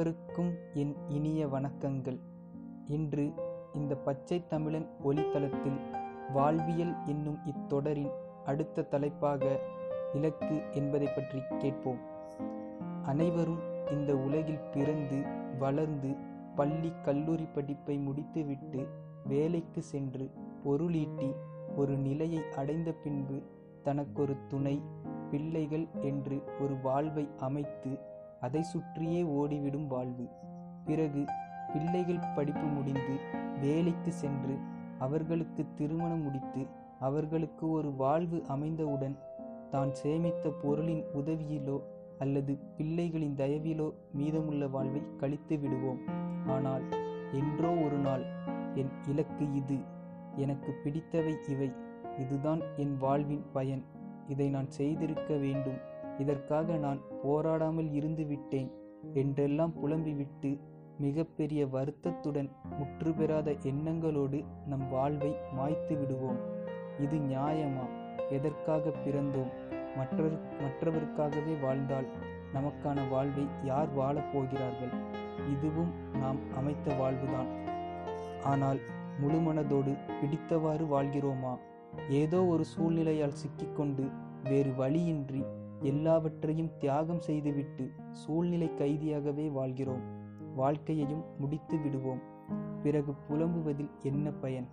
அனைவருக்கும் என் இனிய வணக்கங்கள். இன்று இந்த பச்சை தமிழன் ஒலித்தளத்தில் வாழ்வியல் என்னும் இத்தொடரின் அடுத்த தலைப்பாக இலக்கு என்பதை பற்றி கேட்போம். அனைவரும் இந்த உலகில் பிறந்து வளர்ந்து பள்ளி கல்லூரி படிப்பை முடித்துவிட்டு வேலைக்கு சென்று பொருளீட்டி ஒரு நிலையை அடைந்த பின்பு தனக்கொரு துணை பிள்ளைகள் என்று ஒரு வாழ்வை அமைத்து அதை சுற்றியே ஓடிவிடும் வாழ்வு. பிறகு பிள்ளைகள் படிப்பு முடிந்து வேலைக்கு சென்று அவர்களுக்கு திருமணம் முடித்து அவர்களுக்கு ஒரு வாழ்வு அமைந்தவுடன் தான் சேமித்த பொருளின் உதவியிலோ அல்லது பிள்ளைகளின் தயவிலோ மீதமுள்ள வாழ்வை கழித்து விடுவோம். ஆனால் என்றோ ஒரு நாள் என் இலக்கு இது. எனக்கு பிடித்தவை இவை. இதுதான் என் வாழ்வின் பயன். இதை நான் செய்திருக்க வேண்டும். இதற்காக நான் போராடாமல் இருந்து விட்டேன் என்றெல்லாம் புலம்பிவிட்டு மிகப்பெரிய வருத்தத்துடன் முற்று பெறாத எண்ணங்களோடு நம் வாழ்வை மாய்த்து விடுவோம். இது நியாயமா? எதற்காக பிறந்தோம்? மற்றவர் மற்றவருக்காகவே வாழ்ந்தால் நமக்கான வாழ்வை யார் வாழப் போகிறார்கள்? இதுவும் நாம் அமைத்த வாழ்வுதான். ஆனால் முழுமனதோடு பிடித்தவாறு வாழ்கிறோமா? ஏதோ ஒரு சூழ்நிலையால் சிக்கிக்கொண்டு வேறு வழியின்றி எல்லாவற்றையும் தியாகம் செய்துவிட்டு சூழ்நிலை கைதியாகவே வாழ்கிறோம். வாழ்க்கையையும் முடித்து விடுவோம். பிறகு புலம்புவதில் என்ன பயன்?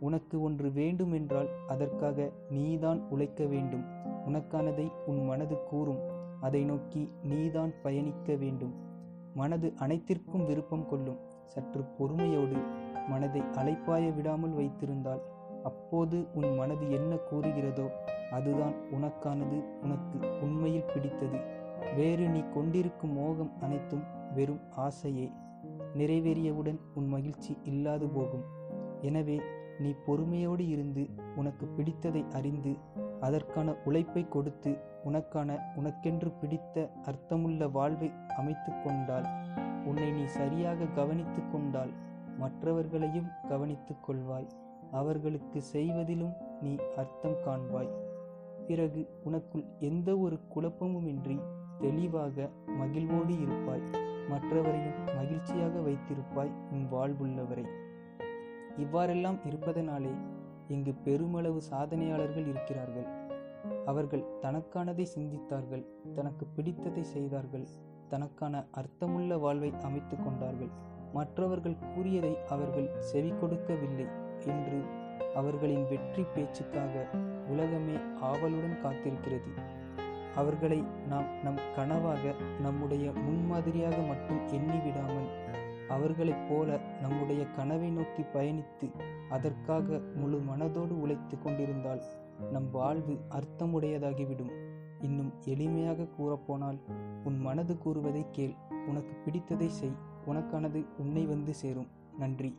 உனக்கு ஒன்று வேண்டுமென்றால் அதற்காக நீதான் உழைக்க வேண்டும். உனக்கானதை உன் மனது கூறும். அதை நோக்கி நீதான் பயணிக்க வேண்டும். மனது அனைத்திற்கும் விருப்பம் கொள்ளும். சற்று பொறுமையோடு மனதை அலைப்பாய விடாமல் வைத்திருந்தால் அப்போது உன் மனது என்ன கூறுகிறதோ அதுதான் உனக்கானது உனக்கு உண்மையில் பிடித்தது. வேறு நீ கொண்டிருக்கும் மோகம் அனைத்தும் வெறும் ஆசையே. நிறைவேறியவுடன் உன் மகிழ்ச்சி இல்லாது போகும். எனவே நீ பொறுமையோடு இருந்து உனக்கு பிடித்ததை அறிந்து அதற்கான உழைப்பை கொடுத்து உனக்கான உனக்கென்று பிடித்த அர்த்தமுள்ள வாழ்வை அமைத்து கொண்டால் உன்னை நீ சரியாக கவனித்து கொண்டால் மற்றவர்களையும் கவனித்துக் கொள்வாய். அவர்களுக்கு செய்வதிலும் நீ அர்த்தம் காண்பாய். பிறகு உனக்குள் எந்த ஒரு குழப்பமுமின்றி தெளிவாக மகிழ்வோடு இருப்பாய். மற்றவரையும் மகிழ்ச்சியாக வைத்திருப்பாய் உன் வாழ்வுள்ளவரை. இவ்வாறெல்லாம் இருப்பதனாலே இங்கு பெருமளவு சாதனையாளர்கள் இருக்கிறார்கள். அவர்கள் தனக்கானதை சிந்தித்தார்கள் தனக்கு பிடித்ததை செய்தார்கள் தனக்கான அர்த்தமுள்ள வாழ்வை அமைத்து கொண்டார்கள். மற்றவர்கள் கூறியதை அவர்கள் செவி கொடுக்கவில்லை என்று அவர்களின் வெற்றி பேச்சுக்காக உலகமே ஆவலுடன் காத்திருக்கிறது. அவர்களை நாம் நம் கனவாக நம்முடைய முன்மாதிரியாக மட்டும் எண்ணிவிடாமல் அவர்களைப் போல நம்முடைய கனவை நோக்கி பயணித்து அதற்காக முழு மனதோடு உழைத்து கொண்டிருந்தால் நம் வாழ்வு அர்த்தமுடையதாகிவிடும். இன்னும் எளிமையாக கூறப்போனால் உன் மனது கூறுவதை கேள். உனக்கு பிடித்ததை செய். உனக்கானது உன்னை வந்து சேரும். நன்றி.